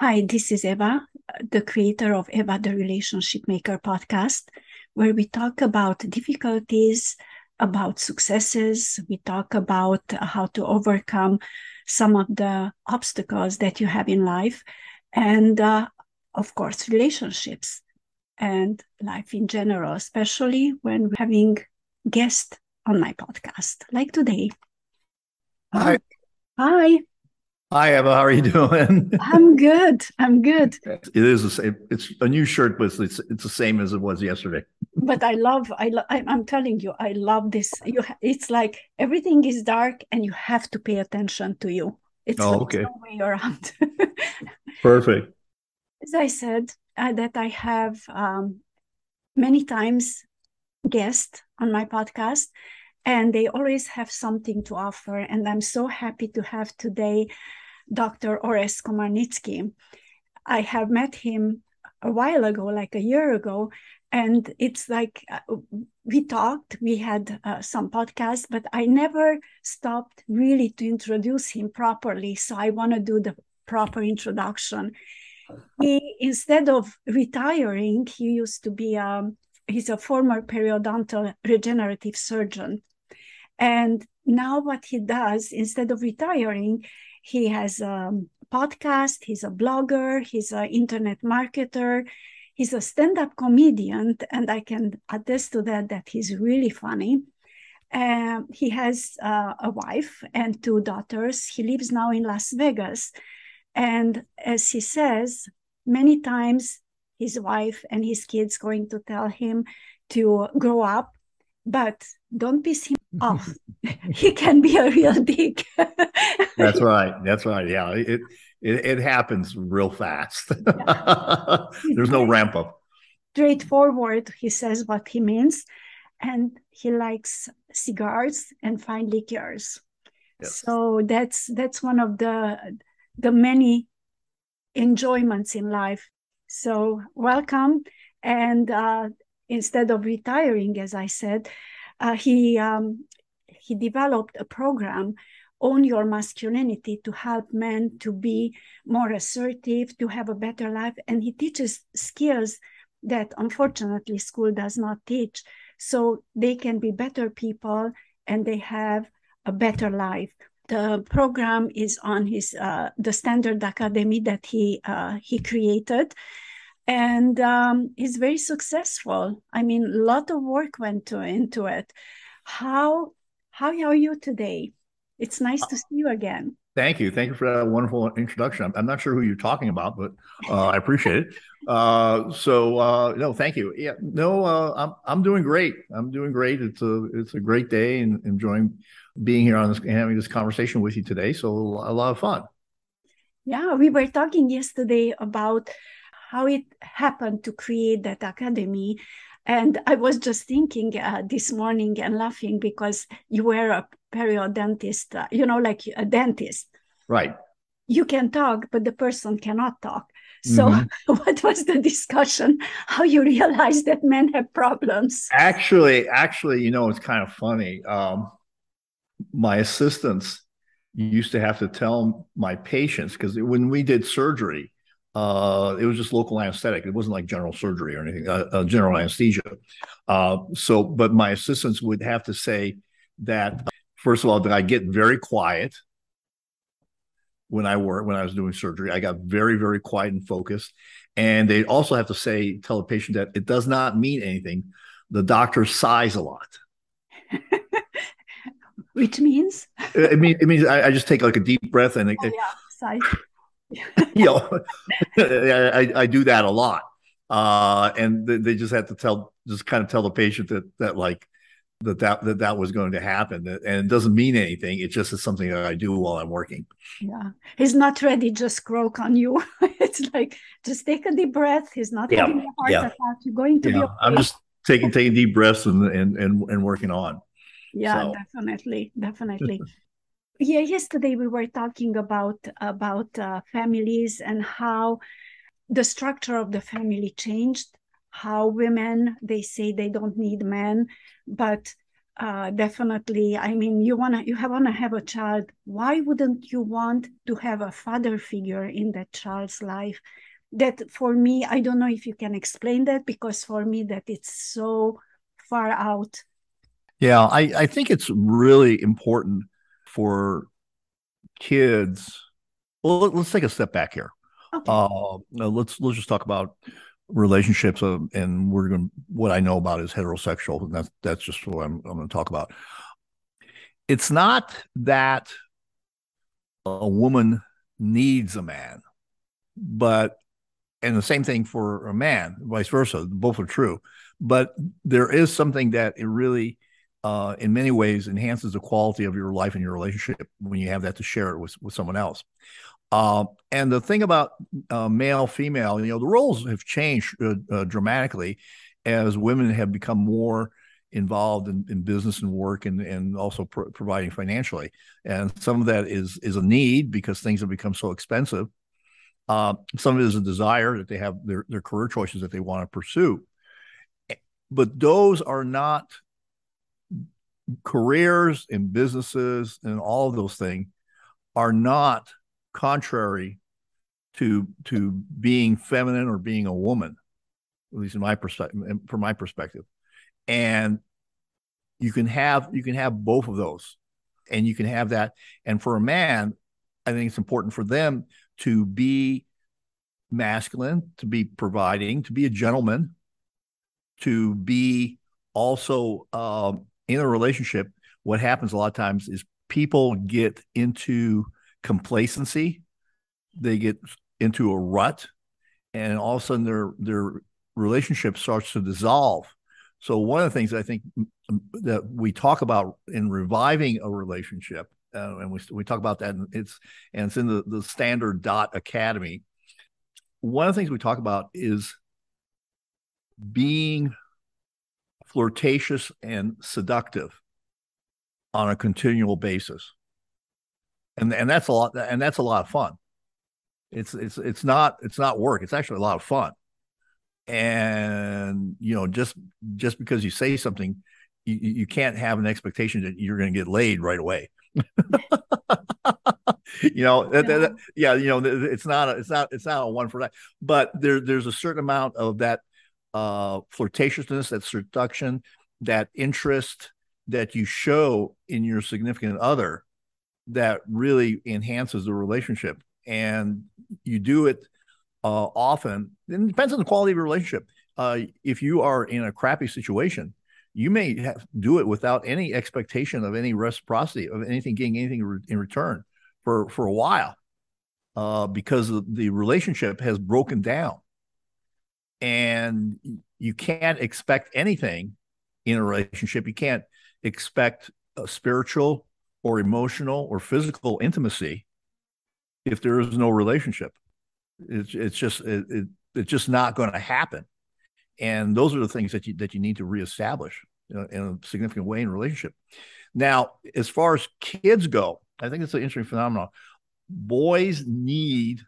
Hi, this is Eva, the creator of Eva the Relationship Maker podcast, where we talk about difficulties, about successes. We talk about how to overcome some of the obstacles that you have in life, and uh, of course, relationships and life in general, especially when we're having guests on my podcast, like today. Hi. Hi. Hi, Eva. How are you doing? I'm good. I'm good. It is the same. It's a new shirt, but it's it's the same as it was yesterday. But I love. I lo- I'm telling you, I love this. You. It's like everything is dark, and you have to pay attention to you. It's Oh, okay. no way around. Perfect. As I said, uh, that I have um, many times guests on my podcast, and they always have something to offer. And I'm so happy to have today Dr. Orest Komarnitsky. I have met him a while ago, like a year ago, and it's like uh, we talked, we had uh, some podcasts, but I never stopped really to introduce him properly. So I want to do the proper introduction. He, instead of retiring, he used to be um, he's a former periodontal regenerative surgeon. And now what he does, instead of retiring, he has a podcast, he's a blogger, he's an internet marketer, he's a stand-up comedian, and I can attest to that, that he's really funny. Um, he has uh, a wife and two daughters. He lives now in Las Vegas. And as he says, many times his wife and his kids going to tell him to grow up, but don't piss him off. he can be a real dick. That's right. That's right. Yeah. It it, it happens real fast. There's no ramp up. Straightforward, he says what he means. And he likes cigars and fine liquors. Yes. So that's that's one of the the many enjoyments in life. So welcome. And uh, instead of retiring, as I said, uh, he um, he developed a program on your masculinity to help men to be more assertive to have a better life and he teaches skills that unfortunately school does not teach. So they can be better people and they have a better life. The program is on his uh, the standard academy that he uh, he created and um, he's very successful i mean a lot of work went to, into it how how are you today it's nice to see you again Thank you. Thank you for that wonderful introduction. I'm, I'm not sure who you're talking about, but uh, I appreciate it. Uh, so uh, no, thank you. Yeah, no, uh, I'm I'm doing great. I'm doing great. It's a it's a great day and enjoying being here on this having this conversation with you today. So a lot of fun. yeah we were talking yesterday about how it happened to create that academy and i was just thinking uh, this morning and laughing because you were a periodontist uh, you know like a dentist Right. you can talk but the person cannot talk so Mhm. what was the discussion how you realized that men have problems Actually, actually, you know, it's kind of funny. Um, my assistants used to have to tell my patients because when we did surgery, uh, it was just local anesthetic. It wasn't like general surgery or anything, uh, uh, general anesthesia. Uh, so, but my assistants would have to say that first of all, that I get very quiet when I work when I was doing surgery. I got very, very quiet and focused. And they also have to say, tell the patient that it does not mean anything. The doctor sighs a lot. which means It means it means I, I just take like a deep breath and it, oh, yeah sorry. you know I, I do that a lot. Uh, and they, they just have to tell just kind of tell the patient that that like that that that, that was going to happen and it doesn't mean anything. It just is something that I do while I'm working. Yeah, he's not ready, just croak on you. it's like just take a deep breath. He's not Yeah, having a heart yeah. attack. You're going to be okay. I'm just taking taking deep breaths and and and, and working on. yeah, so- definitely, definitely. Yeah, yesterday we were talking about about uh, families and how the structure of the family changed. How women they say they don't need men, but uh, definitely. I mean, you wanna you wanna have a child. Why wouldn't you want to have a father figure in that child's life? That for me, I don't know if you can explain that because for me that it's so far out. Yeah, I, I think it's really important for kids. Well, let, us take a step back here. Okay. Uh, let's let's just talk about relationships uh, and we're going what I know about is heterosexual and that's that's just what I'm I'm going to talk about. It's not that a woman needs a man, but and the same thing for a man, vice versa. Both are true, but there is something that it really, uh, in many ways, enhances the quality of your life and your relationship when you have that to share it with with someone else. Uh, and the thing about uh, male, female, you know, the roles have changed uh, uh, dramatically as women have become more involved in, in business and work and, and also providing financially. And some of that is is a need because things have become so expensive. Uh, some of it is a desire that they have their, their career choices that they want to pursue. But those are not careers and businesses and all of those things are not contrary to to being feminine or being a woman, at least in my perspective, from my perspective. And you can have you can have both of those, and you can have that. And for a man, I think it's important for them to be masculine, to be providing, to be a gentleman, to be also uh, in a relationship. What happens a lot of times is people get into complacency. They get into a rut, and all of a sudden their their relationship starts to dissolve. So one of the things I think that we talk about in reviving a relationship, uh, and we we talk about that, and it's and it's in the the Standard Dot Academy. One of the things we talk about is being flirtatious and seductive on a continual basis. And and that's a lot and that's a lot of fun. It's it's it's not it's not work. It's actually a lot of fun. And you know just just because you say something you, you can't have an expectation that you're going to get laid right away. You know that, that, that, yeah. you know it's not a, it's not it's not a one for that. But there there's a certain amount of that uh flirtatiousness that seduction that interest that you show in your significant other that really enhances the relationship. And you do it uh, often. It depends on the quality of your relationship. Uh, if you are in a crappy situation, you may have, do it without any expectation of any reciprocity of anything getting anything in return for for a while, uh, because the relationship has broken down, and you can't expect anything in a relationship. You can't expect a spiritual or emotional or physical intimacy if there is no relationship. It's it's just it, it it's just not going to happen. And those are the things that you that you need to reestablish in a significant way in a relationship. Now, as far as kids go, I think it's an interesting phenomenon. Boys need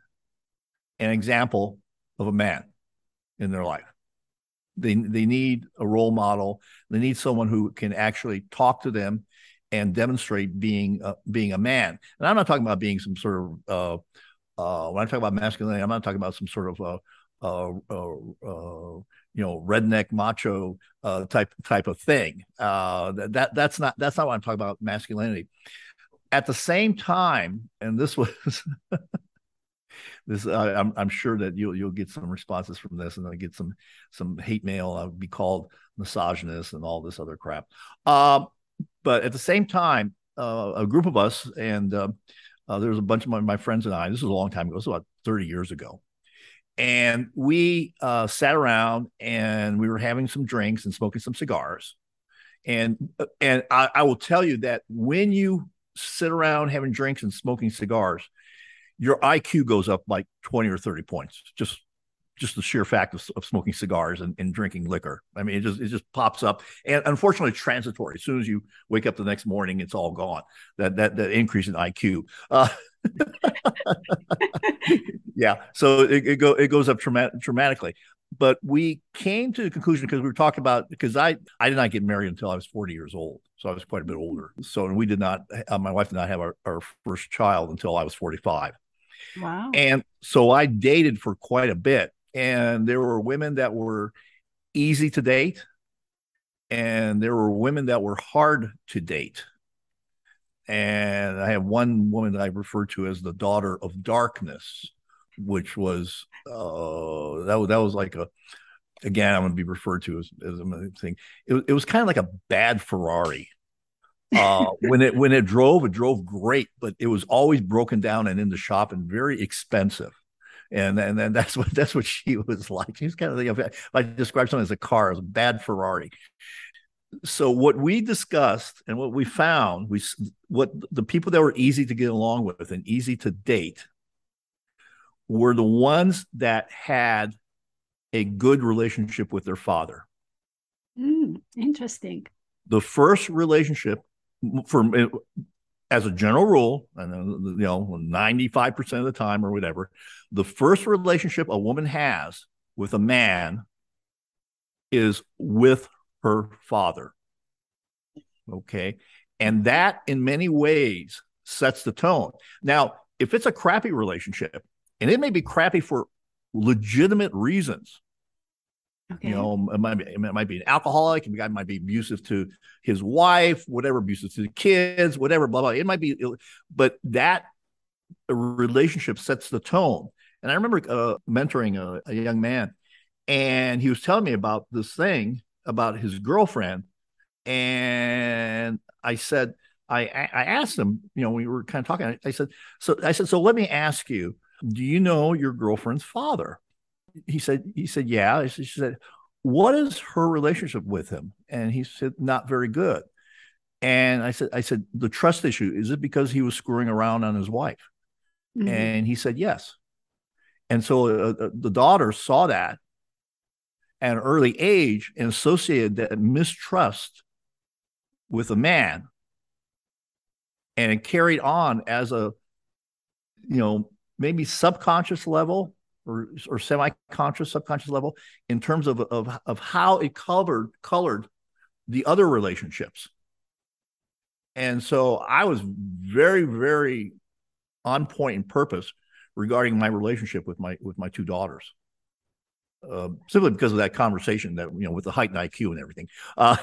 an example of a man in their life. They they need a role model. They need someone who can actually talk to them and demonstrate being uh, being a man. And I'm not talking about being some sort of uh, uh, when I talk about masculinity, I'm not talking about some sort of uh, uh, uh, you know redneck macho type type of thing. that that's not that's not what I'm talking about masculinity. At the same time, and this was this I'm, I'm sure that you'll you'll get some responses from this and I get some some hate mail i'll be called misogynist and all this other crap um, but at the same time, uh, a group of us, and uh, uh, there was a bunch of my, my, friends and I. This was a long time ago. This was about thirty years ago, and we uh, sat around and we were having some drinks and smoking some cigars. And uh, and I, I will tell you that when you sit around having drinks and smoking cigars, your IQ goes up like twenty or thirty points. Just just the sheer fact of, of smoking cigars and, and, drinking liquor. I mean, it just it just pops up, and unfortunately, it's transitory. As soon as you wake up the next morning, it's all gone. That that that increase in IQ. Uh, yeah, so it, it go it goes up dramatically. but we came to the conclusion because we were talking about because I I did not get married until I was 40 years old, so I was quite a bit older. So and we did not, uh, my wife did not have our, our first child until I was 45. Wow. And so I dated for quite a bit, and there were women that were easy to date, and there were women that were hard to date. And I have one woman that I refer to as the daughter of darkness which was uh, that was that was like a again I'm going to be referred to as as a thing. It, it was kind of like a bad Ferrari. Uh, when it when it drove, it drove great, but it was always broken down and in the shop and very expensive. And and then that's what that's what she was like. She's kind of you know, I describe something as a car, as a bad Ferrari. So what we discussed and what we found, we what the people that were easy to get along with and easy to date were the ones that had a good relationship with their father. Mm, interesting. The first relationship, for as a general rule, and uh, you know, ninety-five percent of the time or whatever, the first relationship a woman has with a man is with her father. Okay, and that in many ways sets the tone. Now, if it's a crappy relationship, and it may be crappy for legitimate reasons. Okay. You know, it might, be, it might be an alcoholic, and the guy might be abusive to his wife, whatever, abusive to the kids, whatever, blah, blah. It might be, but that relationship sets the tone. And I remember uh, mentoring a, a young man, and he was telling me about this thing about his girlfriend. And I said, I, I asked him, you know, we were kind of talking. I said, so I said, so let me ask you, do you know your girlfriend's father? He said, he said, yeah. She said, what is her relationship with him? And he said, not very good. And I said, I said, the trust issue, is it because he was screwing around on his wife? Mm-hmm. And he said, yes. And so uh, uh the daughter saw that at an early age and associated that mistrust with a man and it carried on as a you know maybe subconscious level or, or semi-conscious subconscious level in terms of, of, of how it colored colored the other relationships. And so i was very very on point in purpose regarding my relationship with my with my two daughters. Uh, simply because of that conversation that you know with the height and iq and everything. Uh,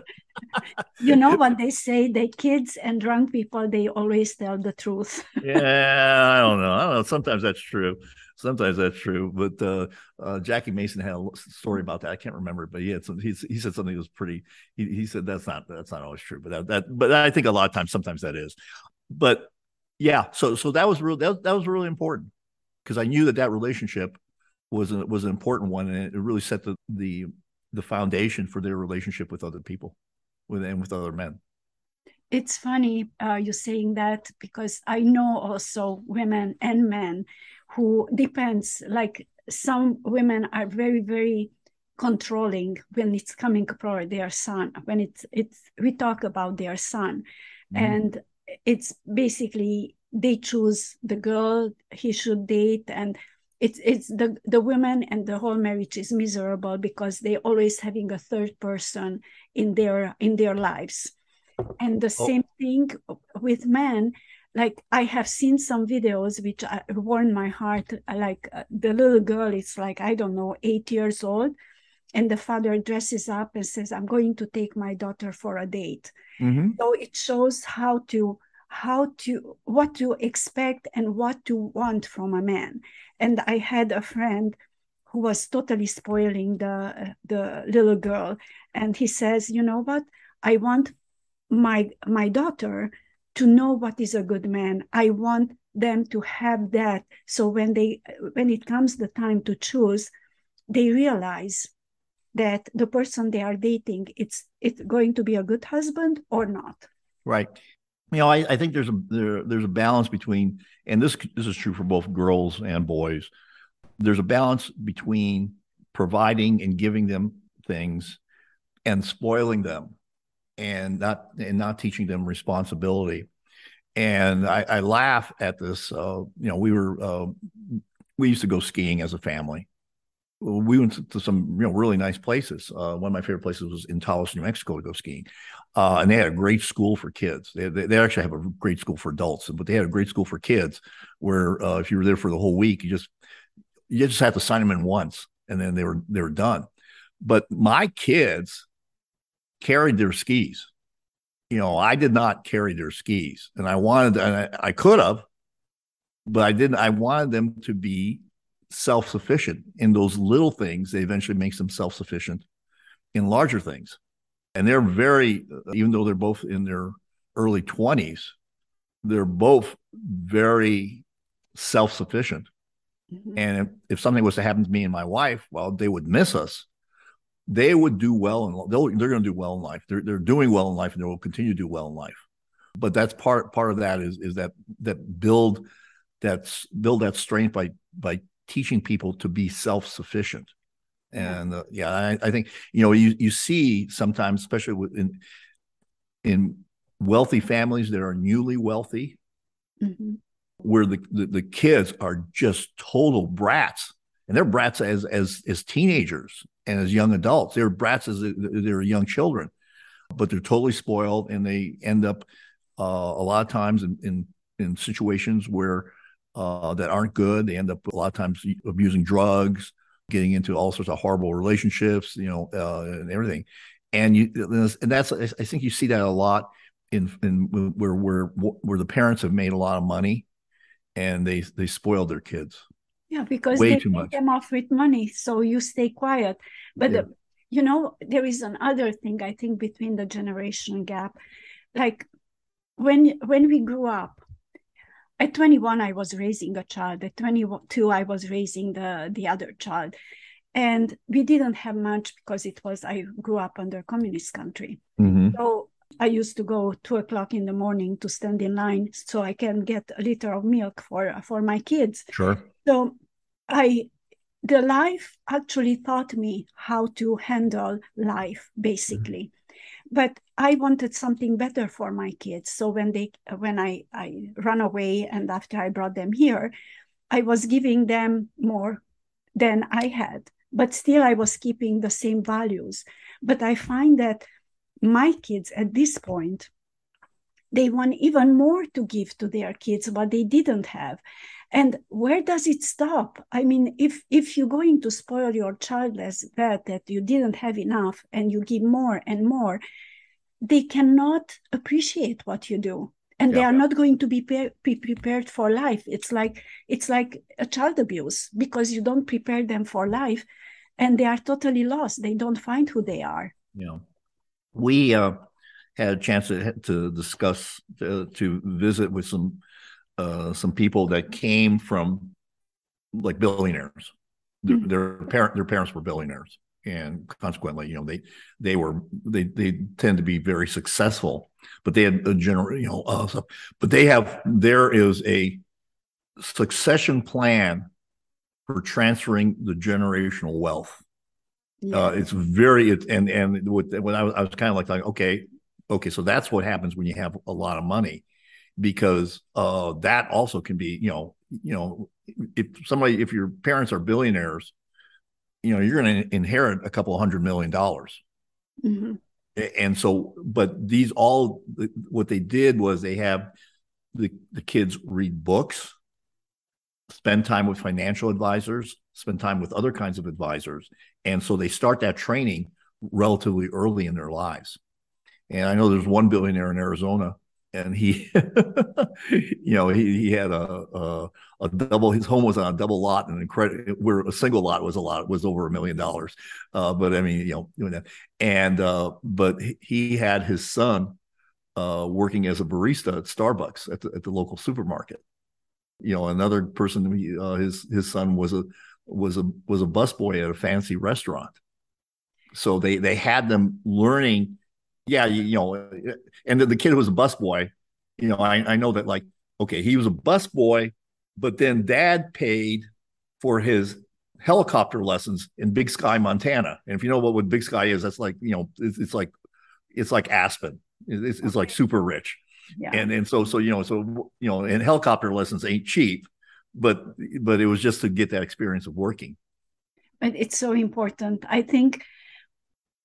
you know what they say the kids and drunk people they always tell the truth. Yeah i don't know. I don't know. Sometimes that's true sometimes that's true but uh, uh, jackie mason had a story about that i can't remember but he had some he, he said something that was pretty he, he said that's not that's not always true but that, that but i think a lot of times sometimes that is but yeah so so that was real that, that was really important because i knew that that relationship was a, was an important one and it really set the the the foundation for their relationship with other people with and with other men. It's funny uh, you saying that because I know also women and men who depends like some women are very very controlling when it's coming for their son when it's it's we talk about their son mm-hmm. and it's basically they choose the girl he should date and it's it's the the women and the whole marriage is miserable because they always having a third person in their in their lives and the oh. same thing with men like i have seen some videos which warm my heart like uh, the little girl is like i don't know eight years old and the father dresses up and says i'm going to take my daughter for a date mm-hmm. so it shows how to how to what to expect and what to want from a man and i had a friend who was totally spoiling the the little girl and he says you know what i want my my daughter to know what is a good man. I want them to have that. So when they when it comes the time to choose they realize that the person they are dating it's it's going to be a good husband or not. Right. You know, I, I think there's a there, there's a balance between, and this this is true for both girls and boys. There's a balance between providing and giving them things, and spoiling them, and not and not teaching them responsibility. And I, I laugh at this. Uh, you know, we were uh, we used to go skiing as a family, we went to some you know really nice places. Uh, one of my favorite places was in Taos, New Mexico, to go skiing, uh, and they had a great school for kids. They, they, they actually have a great school for adults, but they had a great school for kids where uh, if you were there for the whole week, you just you just have to sign them in once, and then they were they were done. But my kids carried their skis. You know, I did not carry their skis, and I wanted, and I, I could have, but I didn't. I wanted them to be self sufficient in those little things. They eventually makes them self sufficient in larger things, and they're very, even though they're both in their early twenties, they're both very self sufficient. Mm-hmm. And if, if, something was to happen to me and my wife, well, they would miss us. They would do well, and they're going to do well in life. They're they're doing well in life, and they will continue to do well in life. But that's part part of that is is that that build that's build that strength by by teaching people to be self sufficient. And uh, yeah, I, I, think you know you you see sometimes, especially in in wealthy families that are newly wealthy, mm-hmm. where the, the, the kids are just total brats, and they're brats as as as teenagers and as young adults. They're brats as they're young children, but they're totally spoiled, and they end up uh, a lot of times in, in in situations where uh, that aren't good. They end up a lot of times abusing drugs, getting into all sorts of horrible relationships, you know, uh, and everything. And you, and that's, I think you see that a lot in, in where, where, where the parents have made a lot of money and they, they spoiled their kids. Yeah, because Way they too much. them off with money. So you stay quiet. But, yeah. the, you know, there is another thing I think between the generation gap. Like when, when we grew up, at 21 i was raising a child at 22 i was raising the the other child and we didn't have much because it was i grew up under a communist country mm-hmm. so i used to go two o'clock in the morning to stand in line so i can get a liter of milk for for my kids. Sure. So i the life actually taught me how to handle life basically. Mm-hmm. But I wanted something better for my kids. So when they when I I ran away and after I brought them here, I was giving them more than I had, but still I was keeping the same values. But I find that my kids at this point they want even more to give to their kids what they didn't have. And where does it stop? I mean if if you're going to spoil your child as bad that you didn't have enough and you give more and more they cannot appreciate what you do. And yeah. they are not going to be, pre- be prepared for life. It's like it's like a child abuse because you don't prepare them for life and they are totally lost. They don't find who they are. Yeah we uh, had a chance to, to discuss to, to visit with some uh, some people that came from like billionaires their, mm-hmm. their parent their parents were billionaires and consequently, you know, they they were they they tend to be very successful, but they had a general, you know, uh, but they have there is a succession plan for transferring the generational wealth. Yeah. Uh, it's very it, and and with, when I was, I was kind of like like okay okay so that's what happens when you have a lot of money because uh, that also can be you know you know if somebody if your parents are billionaires you know you're going to inherit a couple hundred million dollars mm-hmm. and so but these all what they did was they have the, the kids read books spend time with financial advisors spend time with other kinds of advisors and so they start that training relatively early in their lives and i know there's one billionaire in arizona and he, you know, he, he had a, a, a double. His home was on a double lot, and credit where a single lot was a lot was over a million dollars. Uh, but I mean, you know, doing that, and uh, but he had his son uh, working as a barista at Starbucks at the, at the local supermarket. You know, another person, uh, his his son was a was a was a busboy at a fancy restaurant. So they they had them learning yeah, you, you know, and the, the kid was a busboy, you know, I, I know that like, okay, he was a busboy, but then dad paid for his helicopter lessons in Big Sky, Montana. And if you know what, what Big Sky is, that's like, you know, it's, it's like, it's like Aspen. It's, it's like super rich. Yeah. And, and so, so, you know, so, you know, and helicopter lessons ain't cheap, but, but it was just to get that experience of working. But it's so important. I think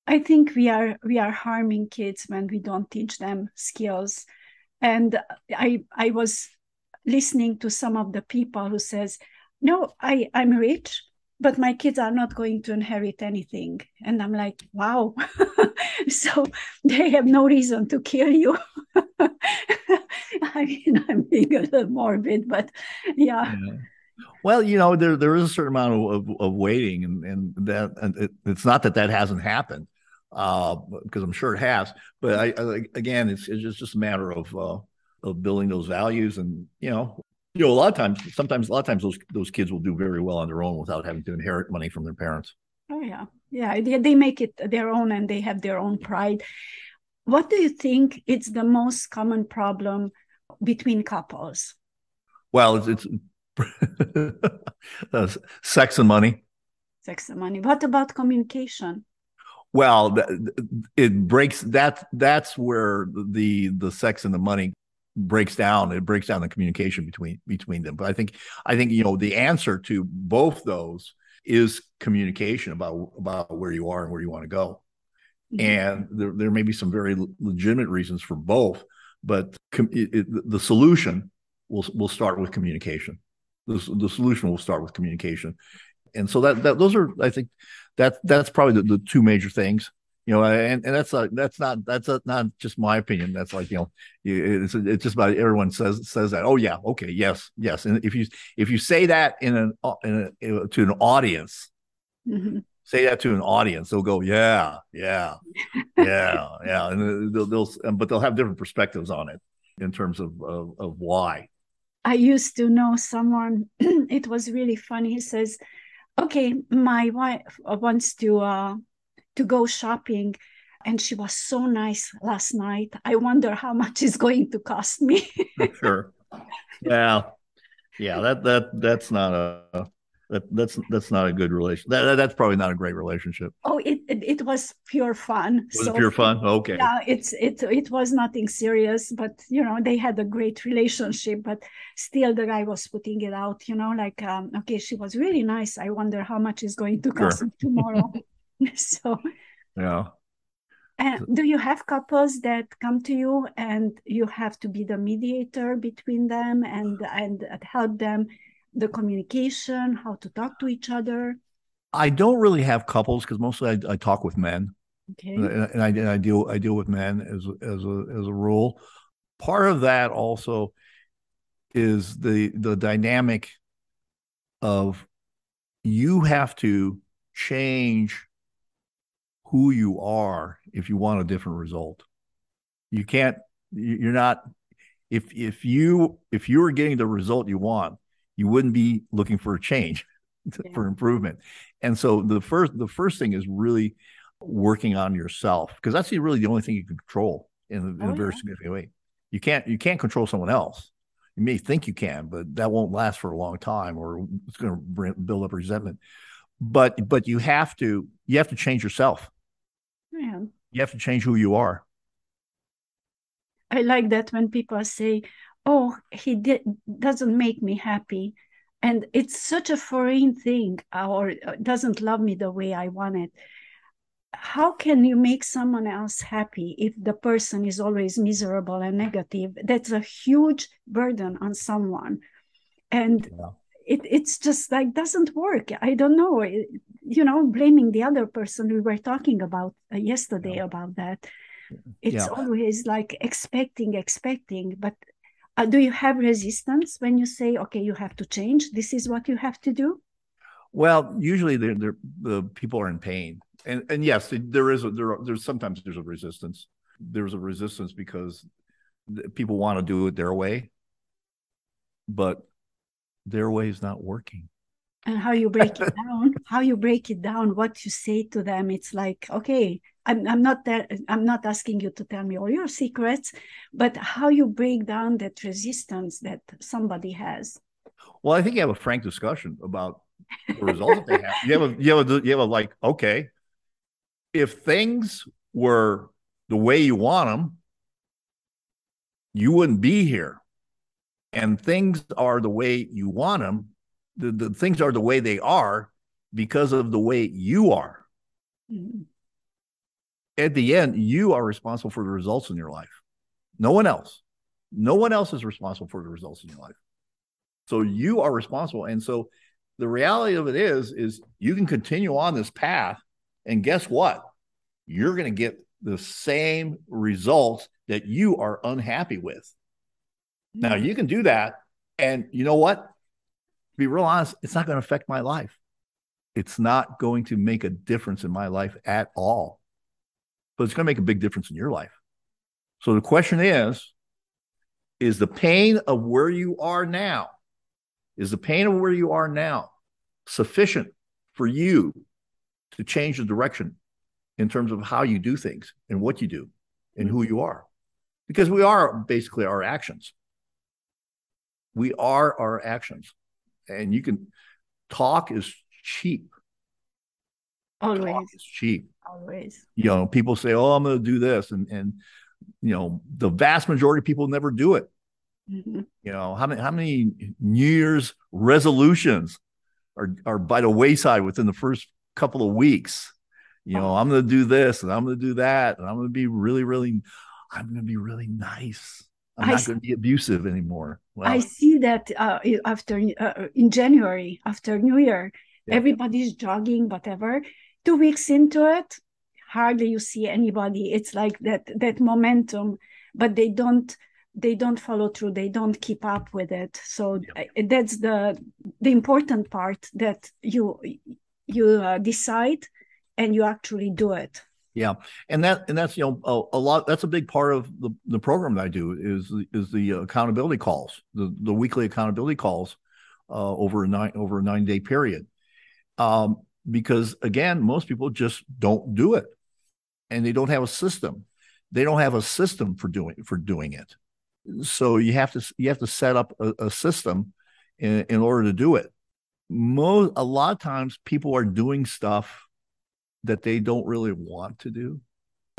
i think we are we are harming kids when we don't teach them skills. And i i was listening to some of the people who says no i i'm rich but my kids are not going to inherit anything. And i'm like wow. So they have no reason to kill you i mean i'm being a little morbid but yeah. yeah. Well, you know, there there is a certain amount of, of, of waiting, and and that and it, it's not that that hasn't happened, uh, because I'm sure it has. But I, I again, it's it's just, just a matter of uh, of building those values, and you know, you know, a lot of times, sometimes a lot of times those those kids will do very well on their own without having to inherit money from their parents. Oh yeah, yeah, they, they make it their own, and they have their own pride. What do you think it's the most common problem between couples? Well, it's, it's uh, sex and money. Sex and money. What about communication? Well, it breaks that. That's where the the sex and the money breaks down. It breaks down the communication between between them. But I think I think you know the answer to both those is communication about about where you are and where you want to go. Mm-hmm. And there there may be some very legitimate reasons for both, but com- it, it, the solution will will start with communication. The, the solution will start with communication. And so that, that those are i think that that's probably the, the two major things you know and, and that's like that's not that's a, not just my opinion. That's like you know it's it's just about everyone says says that. Oh yeah. Okay. Yes. Yes. And if you if you say that in an in a, to an audience mm-hmm. Say that to an audience they'll go yeah yeah yeah yeah and they'll, they'll but they'll have different perspectives on it in terms of of, of why I used to know someone, it was really funny. He says, Okay, my wife wants to uh, to go shopping and she was so nice last night. I wonder how much it's going to cost me. sure. Yeah. Yeah, that that that's not a that that's that's not a good relation. That, that's probably not a great relationship. Oh, it it, was pure fun. Was so, pure fun? Okay. Yeah, it's it it was nothing serious, but you know they had a great relationship. But still, the guy was putting it out. You know, like um, okay, she was really nice. I wonder how much is going to cost sure. tomorrow. so. Yeah. And do you have couples that come to you and you have to be the mediator between them and and help them the communication, how to talk to each other? I don't really have couples because mostly I, I, talk with men. Okay. And, and, I, and I deal I deal with men as as a as a rule. Part of that also is the the dynamic of you have to change who you are if you want a different result. You can't you're not if if you if you are getting the result you want, you wouldn't be looking for a change yeah. for improvement. And so the first the first thing is really working on yourself because that's really the only thing you can control in, in oh, a very yeah. significant way. You can't you can't control someone else. You may think you can, but that won't last for a long time, or it's going to build up resentment. But but you have to you have to change yourself. Yeah. You have to change who you are. I like that when people say, oh he did, doesn't make me happy. And it's such a foreign thing or uh, doesn't love me the way i want it. How can you make someone else happy if the person is always miserable and negative? That's a huge burden on someone. And yeah. it, it's just like doesn't work. I don't know. It, you know blaming the other person. We were talking about uh, yesterday yeah. about that. It's yeah. always like expecting expecting but uh, do you have resistance when you say okay you have to change. This is what you have to do well usually they're, they're, the people are in pain. And and yes there is a, there are, there's sometimes there's a resistance. There's a resistance because people want to do it their way but their way is not working and how you break it down how you break it down what you say to them it's like okay I'm, I'm not there i'm not asking you to tell me all your secrets but how you break down that resistance that somebody has. Well i think you have a frank discussion about the results that they have. You have a you have a you have a like okay if things were the way you want them you wouldn't be here. And things are the way you want them the, the things are the way they are because of the way you are. Mm-hmm. At the end, you are responsible for the results in your life. No one else. No one else is responsible for the results in your life. So you are responsible. And so the reality of it is, is you can continue on this path, and guess what? You're going to get the same results that you are unhappy with. Now you can do that, and you know what? Be real honest, it's not going to affect my life. It's not going to make a difference in my life at all. But it's going to make a big difference in your life. So the question is, is the pain of where you are now, is the pain of where you are now sufficient for you to change the direction in terms of how you do things and what you do and who you are? Because we are basically our actions. We are our actions. And you can talk is cheap. Always. Talk is cheap. Always. You know, people say, Oh, I'm gonna do this. And and you know, the vast majority of people never do it. Mm-hmm. You know, how many how many New Year's resolutions are are by the wayside within the first couple of weeks? You know, oh. I'm gonna do this and I'm gonna do that, and I'm gonna be really, really, I'm gonna be really nice. I'm not going to be abusive anymore. Well, I see that uh, after uh, in January after New Year, yeah. everybody's jogging, whatever. Two weeks into it, hardly you see anybody. It's like that that momentum, but they don't they don't follow through. They don't keep up with it. So yeah. that's the the important part that you you uh, decide and you actually do it. Yeah, and that and that's you know a, a, lot. That's a big part of the the program that I do is is the accountability calls, the the weekly accountability calls uh, over a nine over a nine day period. Um, because again, most people just don't do it, and they don't have a system. They don't have a system for doing for doing it. So you have to you have to set up a, a system in, in order to do it. Most a lot of times people are doing stuff that they don't really want to do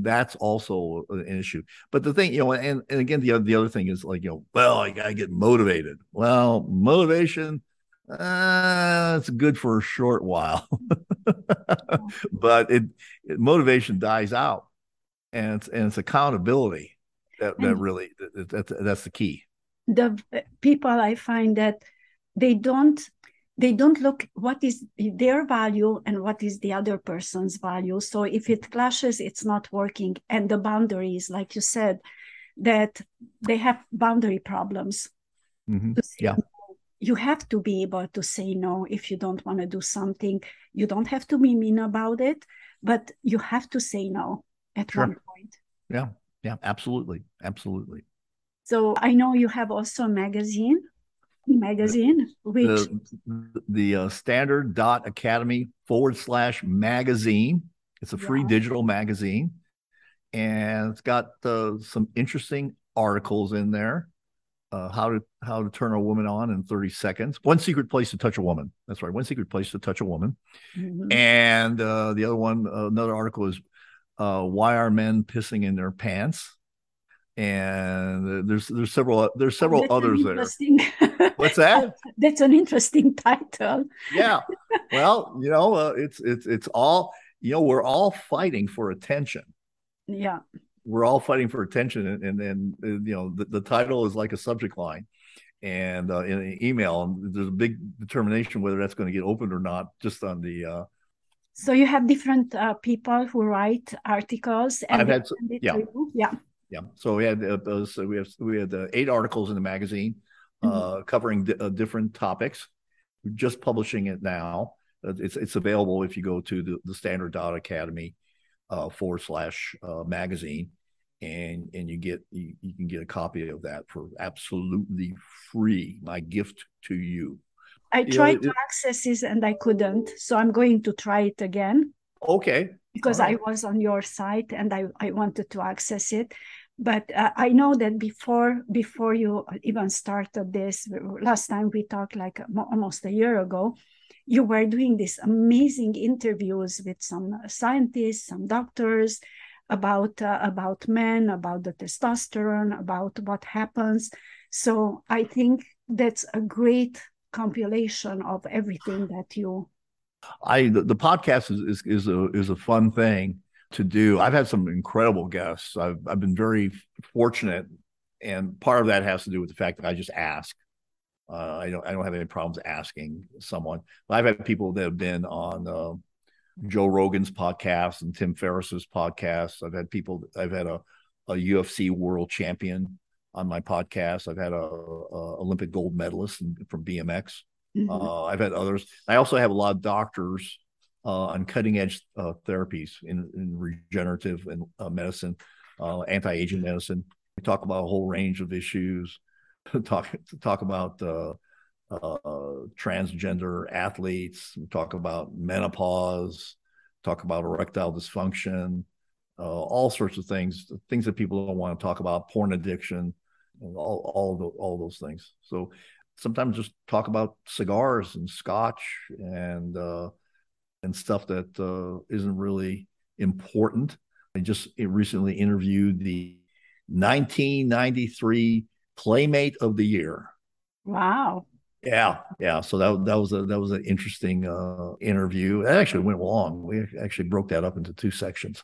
that's also an issue. But the thing you know and, and again the, other, the other thing is like you know well i gotta get motivated. Well motivation uh it's good for a short while. But it, it, motivation dies out and it's and it's accountability that that really that, that, that's the key. The people i find that they don't they don't look what is their value and what is the other person's value. So if it clashes it's not working. And the boundaries like you said that they have boundary problems. Mm-hmm. yeah. no. you have to be able to say no if you don't want to do something. You don't have to be mean about it but you have to say no at sure. one point. Yeah. Yeah. Absolutely. Absolutely. So i know you have also a magazine magazine, which the, the uh, standard dot academy forward slash magazine. It's a free digital magazine, and it's got uh, some interesting articles in there. Uh, how to how to turn a woman on in 30 seconds. One secret place to touch a woman. That's right. One secret place to touch a woman. Mm-hmm. And uh, the other one, uh, another article is uh, why are men pissing in their pants? And there's there's several there's several oh, others there. What's that? That's an interesting title. yeah. Well, you know, uh, it's it's it's all you know. We're all fighting for attention. Yeah. We're all fighting for attention, and then uh, you know the, the title is like a subject line, and uh, in an email, and there's a big determination whether that's going to get opened or not, just on the. Uh, so you have different uh, people who write articles, and I've had, yeah, yeah yeah. So we had uh, so we have we had uh, eight articles in the magazine uh, mm-hmm. covering uh, different topics. We're just publishing it now. Uh, it's it's available if you go to the, the Standard Dot Academy uh, forward slash magazine, and and you get you, you can get a copy of that for absolutely free. My gift to you. I tried to access this and I couldn't, so I'm going to try it again. Okay. Because right. I was on your site and I, I wanted to access it but uh, i know that before before you even started this last time we talked like almost a year ago you were doing these amazing interviews with some scientists some doctors about uh, about men about the testosterone about what happens. So i think that's a great compilation of everything that you I the, the podcast is, is is a is a fun thing to do. I've had some incredible guests. I've I've been very fortunate, and part of that has to do with the fact that I just ask. Uh, I don't I don't have any problems asking someone. I've had people that have been on uh, Joe Rogan's podcast and Tim Ferriss's podcast. I've had people. I've had a a UFC world champion on my podcast. I've had a, a Olympic gold medalist from BMX. Mm-hmm. Uh, I've had others. I also have a lot of doctors on cutting edge uh, therapies in, in, regenerative and uh, medicine, uh, anti aging medicine. We talk about a whole range of issues. talk talk about uh, transgender athletes. We talk about menopause. Talk about erectile dysfunction. all sorts of things, things that people don't want to talk about. Porn addiction, all all the, all those things. So sometimes just talk about cigars and scotch and uh, and stuff that uh, not really important. I just recently interviewed the 1993 Playmate of the Year. Wow. Yeah, yeah. So that that was a that was an interesting uh, interview. It actually went long. We actually broke that up into two sections.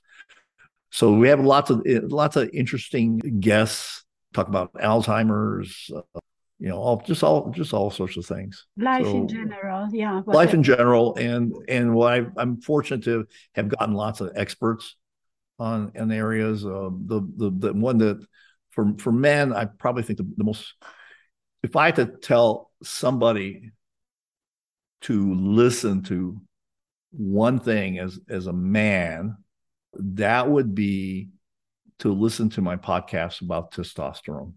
So we have lots of lots of interesting guests. Talk about Alzheimer's, uh, you know, all just all just all sorts of things. Life so, in general, yeah. Life in general, and and what I, I'm fortunate to have gotten lots of experts on in areas. Uh, the the the one that for for men, I probably think the, the most. If I had to tell somebody to listen to one thing as as a man, that would be to listen to my podcast about testosterone.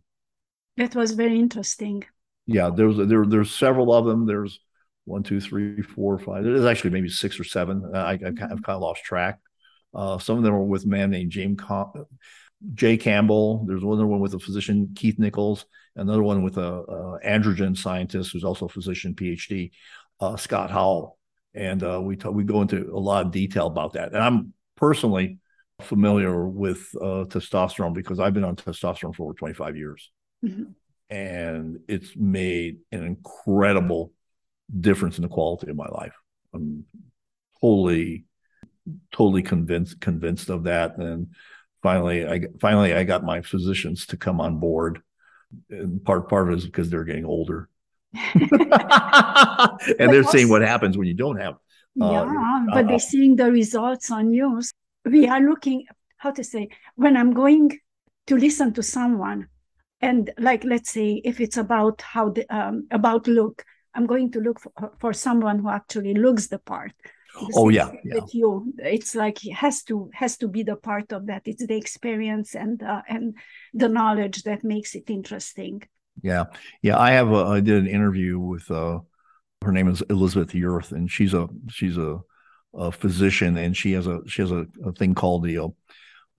That was very interesting. Yeah, there's there there's several of them. There's one, two, three, four, five. There's actually maybe six or seven. I, have kind of lost track. Uh, some of them were with a man named James Com- Jay Campbell. There's another one with a physician, Keith Nichols. Another one with a, a androgen scientist who's also a physician, PhD, uh, Scott Howell. And uh, we t- we go into a lot of detail about that. And I'm personally familiar with uh, testosterone because I've been on testosterone for over 25 years. Mm-hmm. And it's made an incredible difference in the quality of my life. I'm totally, totally convinced convinced of that. And finally, I finally I got my physicians to come on board. And part part of it is because they're getting older. and they're seeing what happens when you don't have. Uh, yeah, but uh, they're seeing the results on you. We are looking, how to say, when I'm going to listen to someone, and like let's say if it's about how the um, about look i'm going to look for, for someone who actually looks the part. Oh yeah, yeah. with you. It's like it has to has to be the part of that. It's the experience and uh, and the knowledge that makes it interesting. Yeah. Yeah i have a, i did an interview with uh her name is elizabeth yurth and she's a she's a, a physician and she has a she has a, a thing called the uh,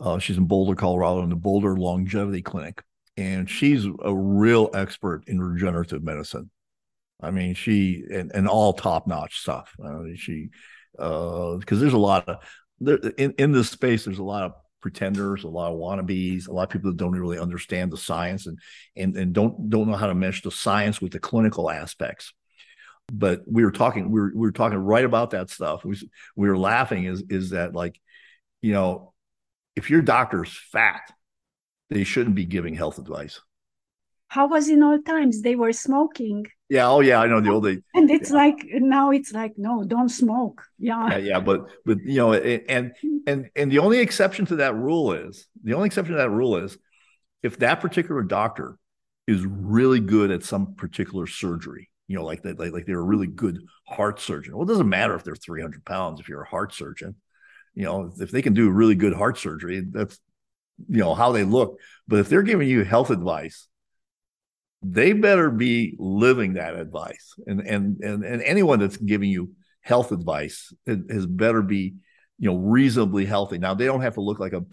uh, she's in boulder colorado in the boulder longevity clinic and she's a real expert in regenerative medicine. I mean, she and, and all top notch stuff. Uh, she because uh, there's a lot of there, in in this space. There's a lot of pretenders, a lot of wannabes, a lot of people that don't really understand the science and and and don't don't know how to mesh the science with the clinical aspects. But we were talking, we were we were talking right about that stuff. We we were laughing. Is is that like, you know, if your doctor's fat they shouldn't be giving health advice. How was in old times? They were smoking. Yeah. Oh, yeah. I know the old days. And it's yeah. like now it's like no, don't smoke. Yeah. yeah. Yeah, but but you know, and and and the only exception to that rule is the only exception to that rule is if that particular doctor is really good at some particular surgery. You know, like they like, like they're a really good heart surgeon. Well, it doesn't matter if they're 300 pounds if you're a heart surgeon. You know, if they can do really good heart surgery, that's you know how they look but if they're giving you health advice they better be living that advice. And and and, and anyone that's giving you health advice has better be you know reasonably healthy. Now they don't have to look like a,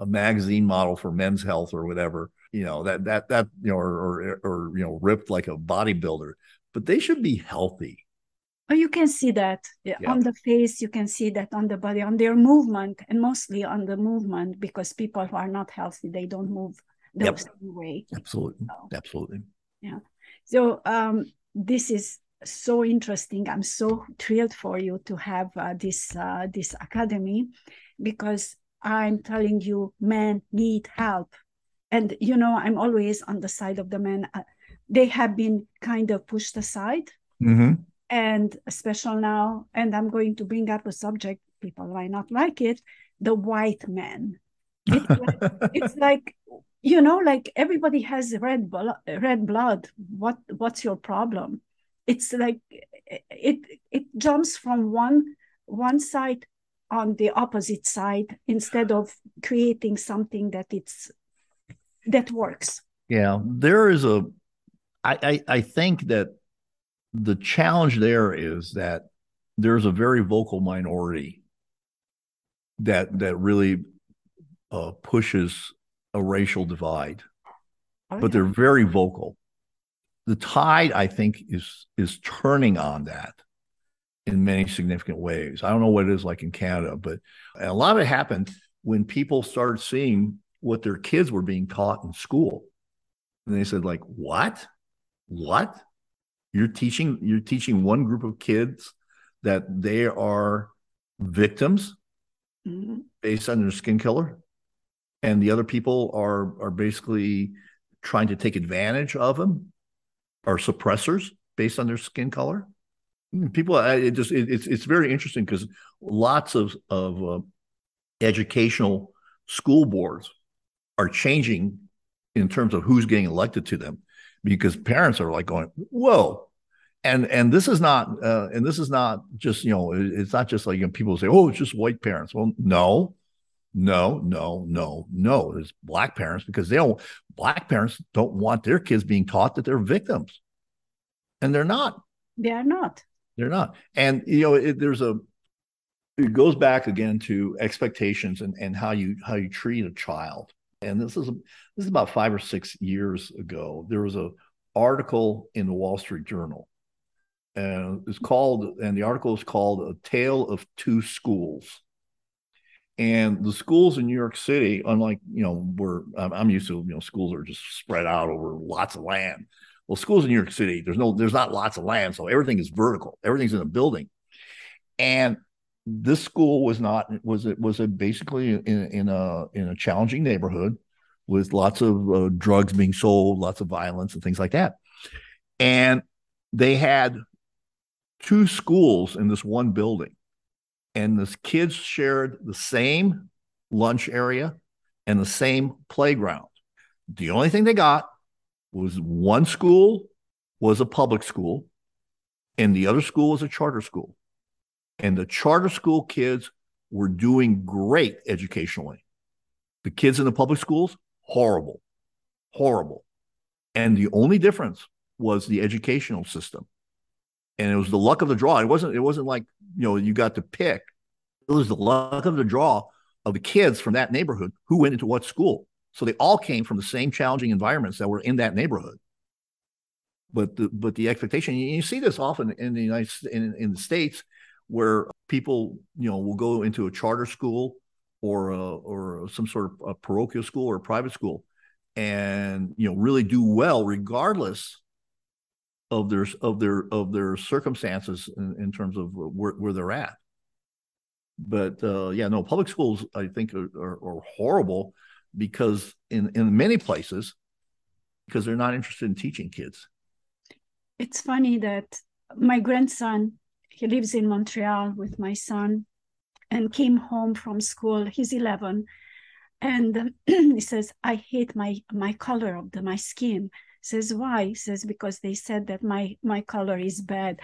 a magazine model for men's health or whatever you know that that that you know or or, or you know ripped like a bodybuilder but they should be healthy Oh, you can see that yeah. on the face, you can see that on the body, on their movement, and mostly on the movement because people who are not healthy, they don't move the yep. same way. Absolutely. So, Absolutely. Yeah. So um, this is so interesting. I'm so thrilled for you to have uh, this uh, this academy because I'm telling you, men need help, and you know I'm always on the side of the men. Uh, they have been kind of pushed aside, mm-hmm. And special now. And I'm going to bring up a subject people might not like it: the white man. It's like, it's like you know, like everybody has red blood. Red blood. What what's your problem? it's like it it jumps from one one side on the opposite side instead of creating something that it's that works yeah there is a I, I i think that the challenge there is that there's a very vocal minority that that really uh, pushes a racial divide oh, but yeah. they're very vocal the tide, I think, is is turning on that in many significant ways. I don't know what it is like in Canada, but a lot of it happened when people started seeing what their kids were being taught in school. And they said, like, what? What? You're teaching you're teaching one group of kids that they are victims mm-hmm. based on their skin color. And the other people are are basically trying to take advantage of them are suppressors based on their skin color. Hmm, people, it just it, it's it's very interesting because lots of of uh, educational school boards are changing in terms of who's getting elected to them because parents are like going, "Whoa." And and this is not uh, and this is not just you know it's not just like you know, people say oh it's just white parents well no no, no, no, no. There's black parents because they don't, black parents don't want their kids being taught that they're victims. And they're not. They are not. They're not. And, you know, it, there's a, it goes back again to expectations and, and how you, how you treat a child. And this is, this is about five or six years ago. There was a article in the Wall Street Journal and it's called, and the article is called A Tale of Two Schools and the schools in New York City, unlike you know, where I'm used to, you know, schools are just spread out over lots of land. Well, schools in New York City, there's no, there's not lots of land, so everything is vertical. Everything's in a building, and this school was not was it was it basically in, in a in a challenging neighborhood with lots of uh, drugs being sold, lots of violence and things like that, and they had two schools in this one building and the kids shared the same lunch area and the same playground. The only thing they got was one school was a public school and the other school was a charter school. And the charter school kids were doing great educationally. The kids in the public schools, horrible, horrible. And the only difference was the educational system. And it was the luck of the draw. It wasn't, it wasn't like you know, you got to pick. It was the luck of the draw of the kids from that neighborhood who went into what school. So they all came from the same challenging environments that were in that neighborhood. But the but the expectation, you see this often in the United in, in the states, where people you know will go into a charter school or a, or some sort of a parochial school or a private school, and you know really do well regardless of their of their of their circumstances in, in terms of where, where they're at. But uh, yeah, no, public schools I think are, are, are horrible because in in many places because they're not interested in teaching kids. It's funny that my grandson he lives in Montreal with my son and came home from school. He's 11 and he says i hate my my color of the my skin. Says why? Says because they said that my my color is bad.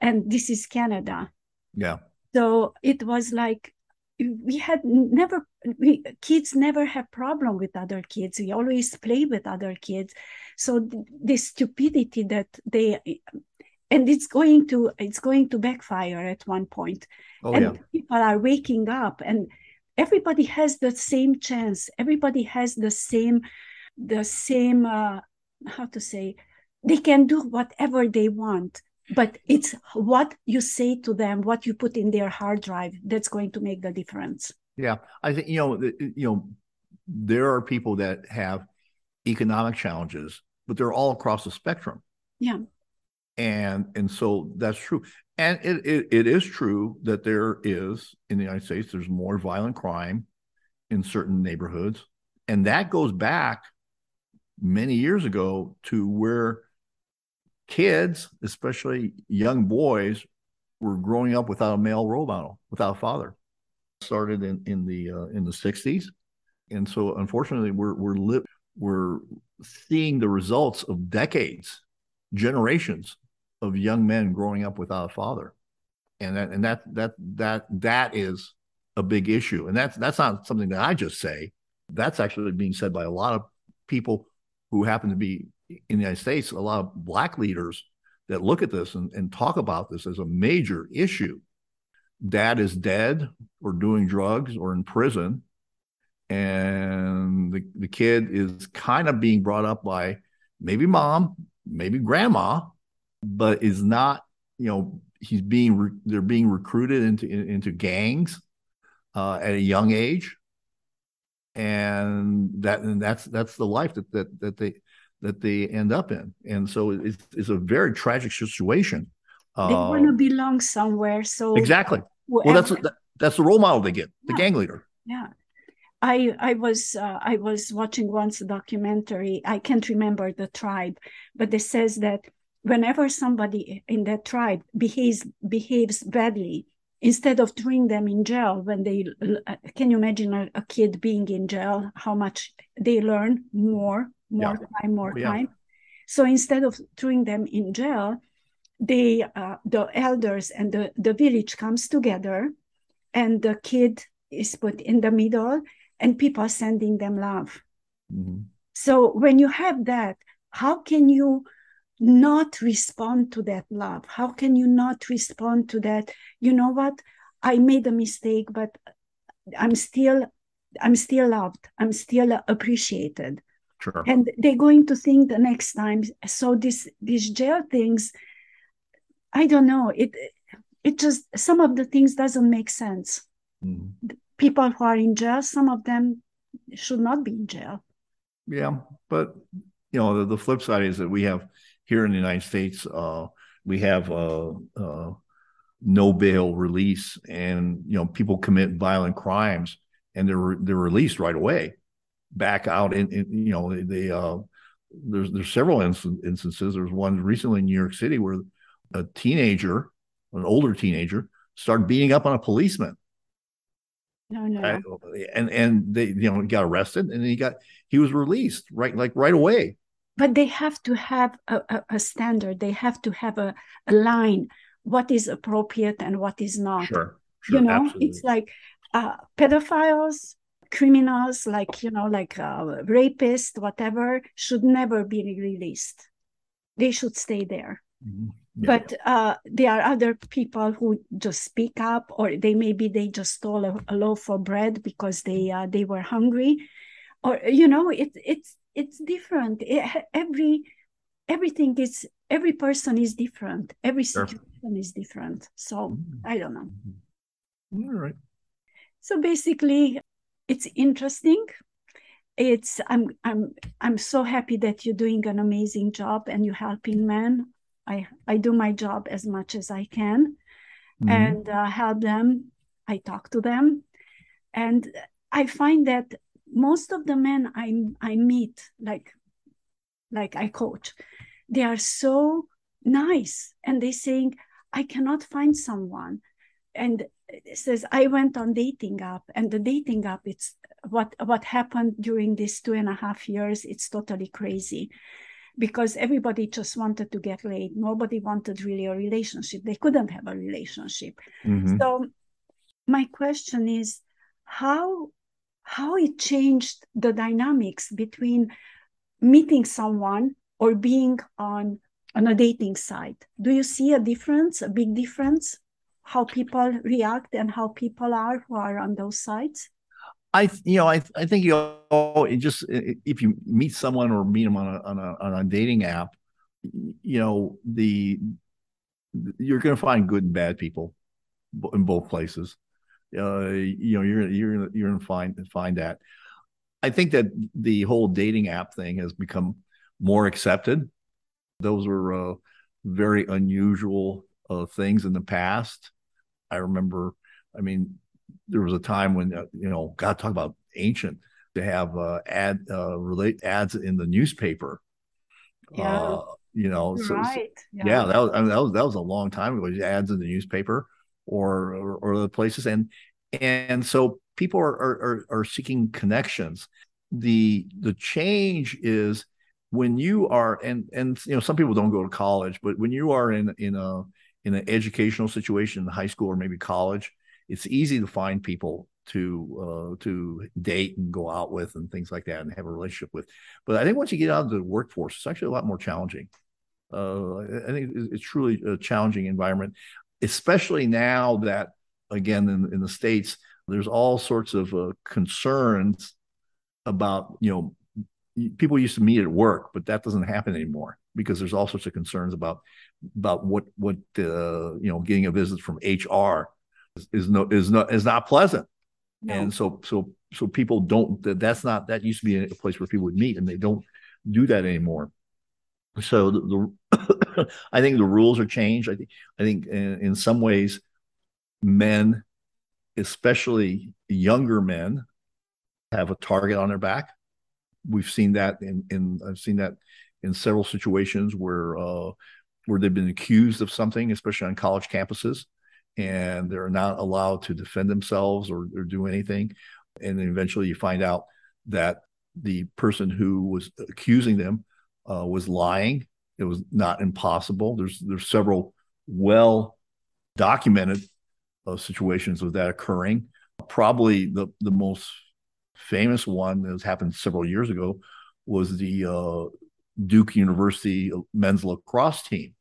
And this is canada. Yeah. So it was like we had never we kids never have problem with other kids. We always play with other kids. So the stupidity that they and it's going to it's going to backfire at one point. Oh, and yeah. people are waking up and everybody has the same chance. Everybody has the same the same uh, how to say they can do whatever they want but it's what you say to them what you put in their hard drive that's going to make the difference. Yeah i think you know you know there are people that have economic challenges but they're all across the spectrum. Yeah and and so that's true. And it, it, it is true that there is in the united states there's more violent crime in certain neighborhoods. And that goes back many years ago to where kids especially young boys were growing up without a male role model without a father. Started in in the uh, in the 60s and so unfortunately we're we're li- we're seeing the results of decades generations of young men growing up without a father, and that and that that that that is a big issue, and that's that's not something that I just say. That's actually being said by a lot of people who happen to be in the United States, a lot of black leaders that look at this and, and talk about this as a major issue. Dad is dead or doing drugs or in prison. And the, the kid is kind of being brought up by maybe mom, maybe grandma, but is not, you know, he's being re- they're being recruited into into gangs uh, at a young age, and that and that's that's the life that that that they that they end up in, and so it's it's a very tragic situation. They uh, want to belong somewhere, so exactly. Whoever, well, that's that's the role model they get, the yeah, gang leader. Yeah. I I was uh, I was watching once a documentary. I can't remember the tribe, but it says that whenever somebody in that tribe behaves behaves badly instead of throwing them in jail when they can you imagine a, a kid being in jail how much they learn more more yeah. time more yeah. time so instead of throwing them in jail they uh, the elders and the, the village comes together and the kid is put in the middle and people sending them love mm-hmm. so when you have that how can you not respond to that love? How can you not respond to that? You know what? I made a mistake, but I'm still I'm still loved. I'm still appreciated. Sure. And they're going to think the next time. So this these jail things, I don't know. It it just some of the things doesn't make sense. mm People who are in jail, some of them should not be in jail. Yeah, but you know the, the flip side is that we have here in the United States, uh, we have uh, uh, no bail release, and you know people commit violent crimes and they're they're released right away, back out in, in you know they uh, there's there's several instances. There's one recently in New York City where a teenager, an older teenager, started beating up on a policeman. No, no. And and they you know got arrested and he got he was released right like right away but they have to have a, a, a standard they have to have a, a, line what is appropriate and what is not sure, sure you know absolutely. it's like uh, pedophiles criminals like you know like uh, rapists whatever should never be released they should stay there mm-hmm. yeah. but uh, there are other people who just speak up or they maybe they just stole a, a loaf of bread because they uh, they were hungry or you know it, it's it's different. It, every everything is every person is different. Every situation is different. So mm-hmm. i don't know. All right. So basically it's interesting. It's i'm i'm i'm so happy that you're doing an amazing job and you're helping men. I i do my job as much as i can mm-hmm. and uh, help them. I talk to them. And i find that most of the men I I meet, like like I coach, they are so nice and they saying, I cannot find someone. And it says I went on dating app and the dating app it's what what happened during these two and a half years, it's totally crazy. Because everybody just wanted to get laid. Nobody wanted really a relationship. They couldn't have a relationship. Mm-hmm. So my question is how how it changed the dynamics between meeting someone or being on on a dating site. Do you see a difference a big difference how people react and how people are who are on those sites? I, you know, I, I think you know, just if you meet someone or meet them on a, on a, on a dating app, you know, the, you're going to find good and bad people in both places uh, you know, you're you're you're gonna find find that. I think that the whole dating app thing has become more accepted. Those were uh, very unusual uh, things in the past. I remember, I mean, there was a time when uh, you know, God, talk about ancient to have uh, ad uh, relate ads in the newspaper. Yeah. Uh, you know, so, right. so, yeah. yeah, that was I mean, that was that was a long time ago. Ads in the newspaper or or, or other places, and and so people are, are are seeking connections. The the change is when you are and and you know some people don't go to college, but when you are in in a in an educational situation in high school or maybe college, it's easy to find people to uh, to date and go out with and things like that and have a relationship with. But I think once you get out of the workforce, it's actually a lot more challenging. Uh, I think it's truly a challenging environment, especially now that again in, in the states there's all sorts of uh, concerns about you know people used to meet at work, but that doesn't happen anymore because there's all sorts of concerns about about what what uh, you know getting a visit from HR is, is no is not is not pleasant, no. and so so so people don't that's not that used to be a place where people would meet and they don't do that anymore. So the, the I think the rules are changed. I think I think in, in some ways men, especially younger men, have a target on their back. We've seen that in in I've seen that in several situations where uh, where they've been accused of something, especially on college campuses, and they're not allowed to defend themselves or, or do anything. And then eventually you find out that the person who was accusing them uh, was lying. It was not impossible. There's there's several well documented uh, situations of that occurring. Probably the the most famous one that happened several years ago was the uh, Duke University men's lacrosse team.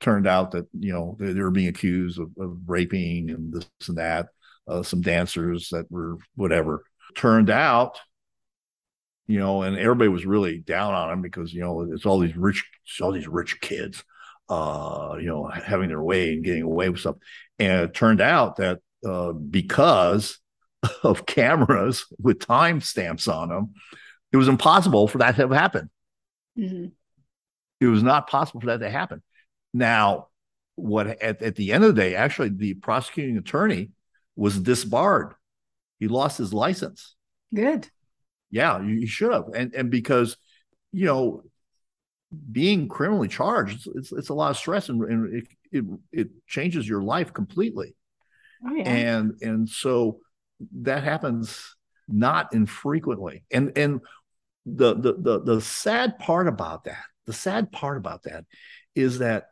Turned out that you know they, they were being accused of, of, raping and this and that. Uh, some dancers that were whatever. Turned out, you know, and everybody was really down on him because you know it's all these rich, all these rich kids, uh, you know, having their way and getting away with stuff. And it turned out that uh, because of cameras with timestamps on them, it was impossible for that to have happened. Mm-hmm. It was not possible for that to happen. Now, what at, at the end of the day, actually, the prosecuting attorney was disbarred. He lost his license. Good. Yeah, you, you should have, and and because you know, being criminally charged, it's it's a lot of stress, and, and it, it it changes your life completely. Oh, yeah. And and so that happens not infrequently. And and the, the the the sad part about that, the sad part about that is that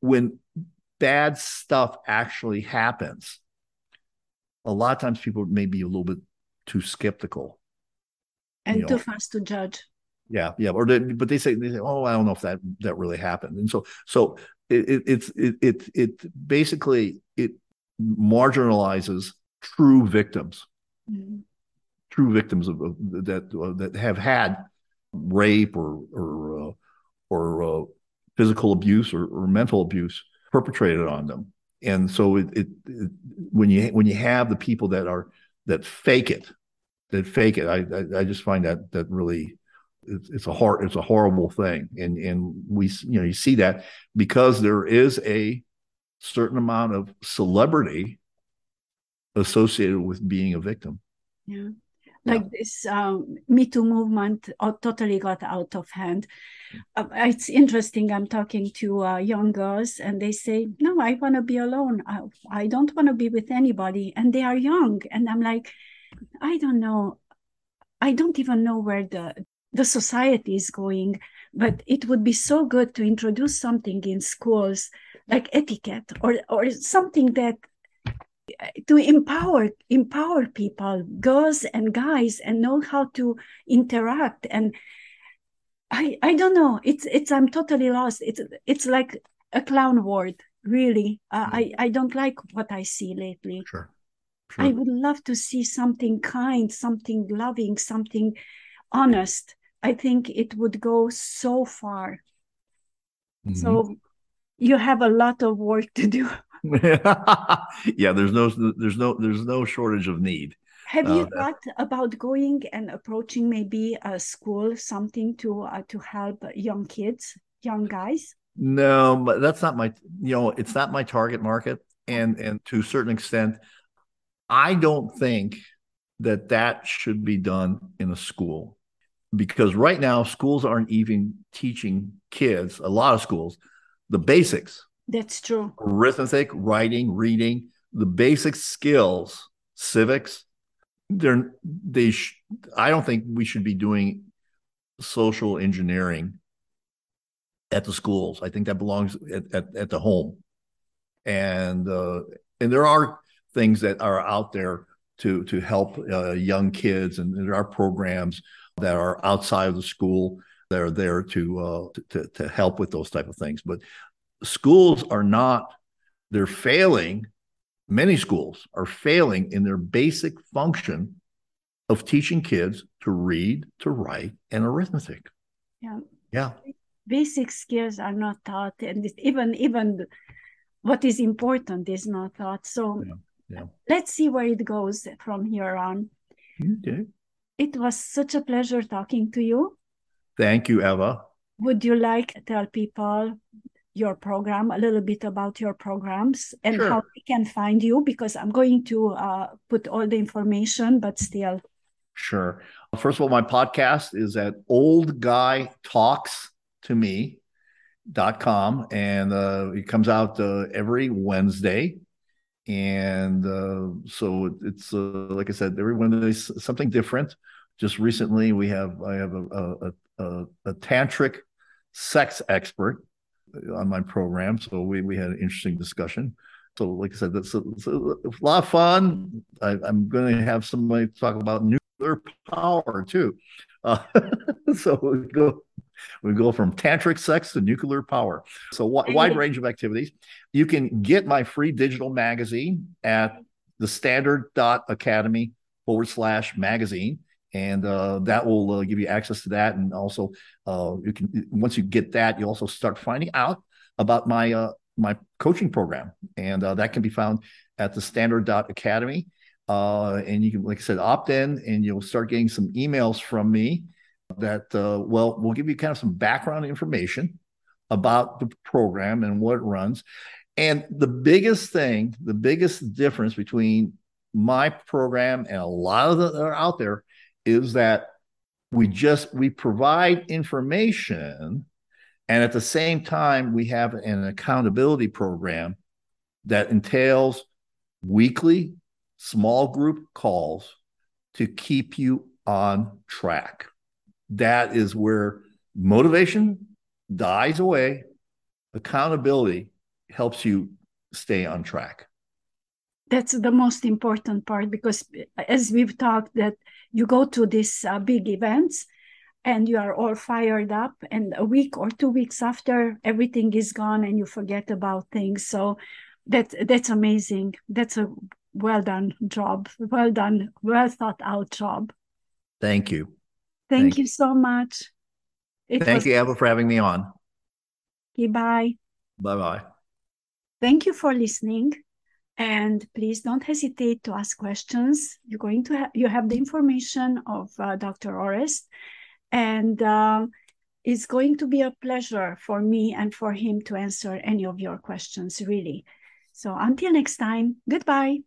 when bad stuff actually happens, a lot of times people may be a little bit too skeptical and you know. too fast to judge. Yeah, yeah, or they, but they say they say, "Oh, I don't know if that that really happened," and so so it, it it's it, it it basically it marginalizes true victims. Mm-hmm true victims of, of that uh, that have had rape or or uh, or uh, physical abuse or, or, mental abuse perpetrated on them. And so it, it, it, when you when you have the people that are that fake it, that fake it, I I, I just find that that really it's, it's a hard it's a horrible thing. And and we you know you see that because there is a certain amount of celebrity associated with being a victim. Yeah like yeah. this um, Me Too movement uh, totally got out of hand. Uh, it's interesting. I'm talking to uh, young girls, and they say, "No, I want to be alone. I, I don't want to be with anybody." And they are young, and I'm like, I don't know. I don't even know where the the society is going, but it would be so good to introduce something in schools like etiquette or or something that to empower empower people girls and guys and know how to interact. And i i don't know. It's it's i'm totally lost. It's it's like a clown word really. Uh, i i don't like what i see lately. Sure. Sure i would love to see something kind something loving something honest i think it would go so far mm-hmm. so you have a lot of work to do yeah, there's no there's no there's no shortage of need. Have you uh, thought about going and approaching maybe a school, something to uh, to help young kids, young guys? No, but that's not my. You know, it's not my target market, and and to a certain extent, I don't think that that should be done in a school because right now schools aren't even teaching kids a lot of schools the basics. That's true. Arithmetic writing reading the basic skills civics they're they sh- i don't think we should be doing social engineering at the schools. I think that belongs at, at, at the home. And uh, and there are things that are out there to to help uh, young kids and there are programs that are outside of the school that are there to uh, to to help with those type of things but schools are not they're failing many schools are failing in their basic function of teaching kids to read, to write, and arithmetic. Yeah. Yeah. Basic skills are not taught, and even even what is important is not taught. So yeah. Yeah. let's see where it goes from here on. Okay. It was such a pleasure talking to you. Thank you, Eva. Would you like to tell people your program, a little bit about your programs and sure. how they can find you because I'm going to uh, put all the information, but still. Sure. First of all, my podcast is at old guy talks to me dot com and uh, it comes out uh, every wednesday and uh, so it's uh, like i said every wednesday something different just recently we have i have a, a, a, a tantric sex expert on my program. So we, we had an interesting discussion. So, like I said, that's a, a, lot of fun. I, am going to have somebody talk about nuclear power too. Uh, so go we go from tantric sex to nuclear power. So w- wide range of activities. You can get my free digital magazine at the standard dot academy forward slash magazine and uh, that will uh, give you access to that. And also, uh, you can once you get that, you also start finding out about my uh, my coaching program, and uh, that can be found at the Standard Academy. Uh, and you can, like I said, opt in, and you'll start getting some emails from me that uh, well, we'll give you kind of some background information about the program and what it runs. And the biggest thing, the biggest difference between my program and a lot of that are out there is that we just we provide information and at the same time we have an accountability program that entails weekly small group calls to keep you on track that is where motivation dies away accountability helps you stay on track. That's the most important part because as we've talked that you go to these uh, big events and you are all fired up and a week or two weeks after everything is gone and you forget about things. So that that's amazing. That's a well done job. Well done well thought out job. Thank you thank, thank you so much it thank was... you Eva for having me on okay, bye bye bye thank you for listening and please don't hesitate to ask questions. You're going to have you have the information of uh, Dr. Orest, and uh, it's going to be a pleasure for me and for him to answer any of your questions. Really. So until next time, goodbye.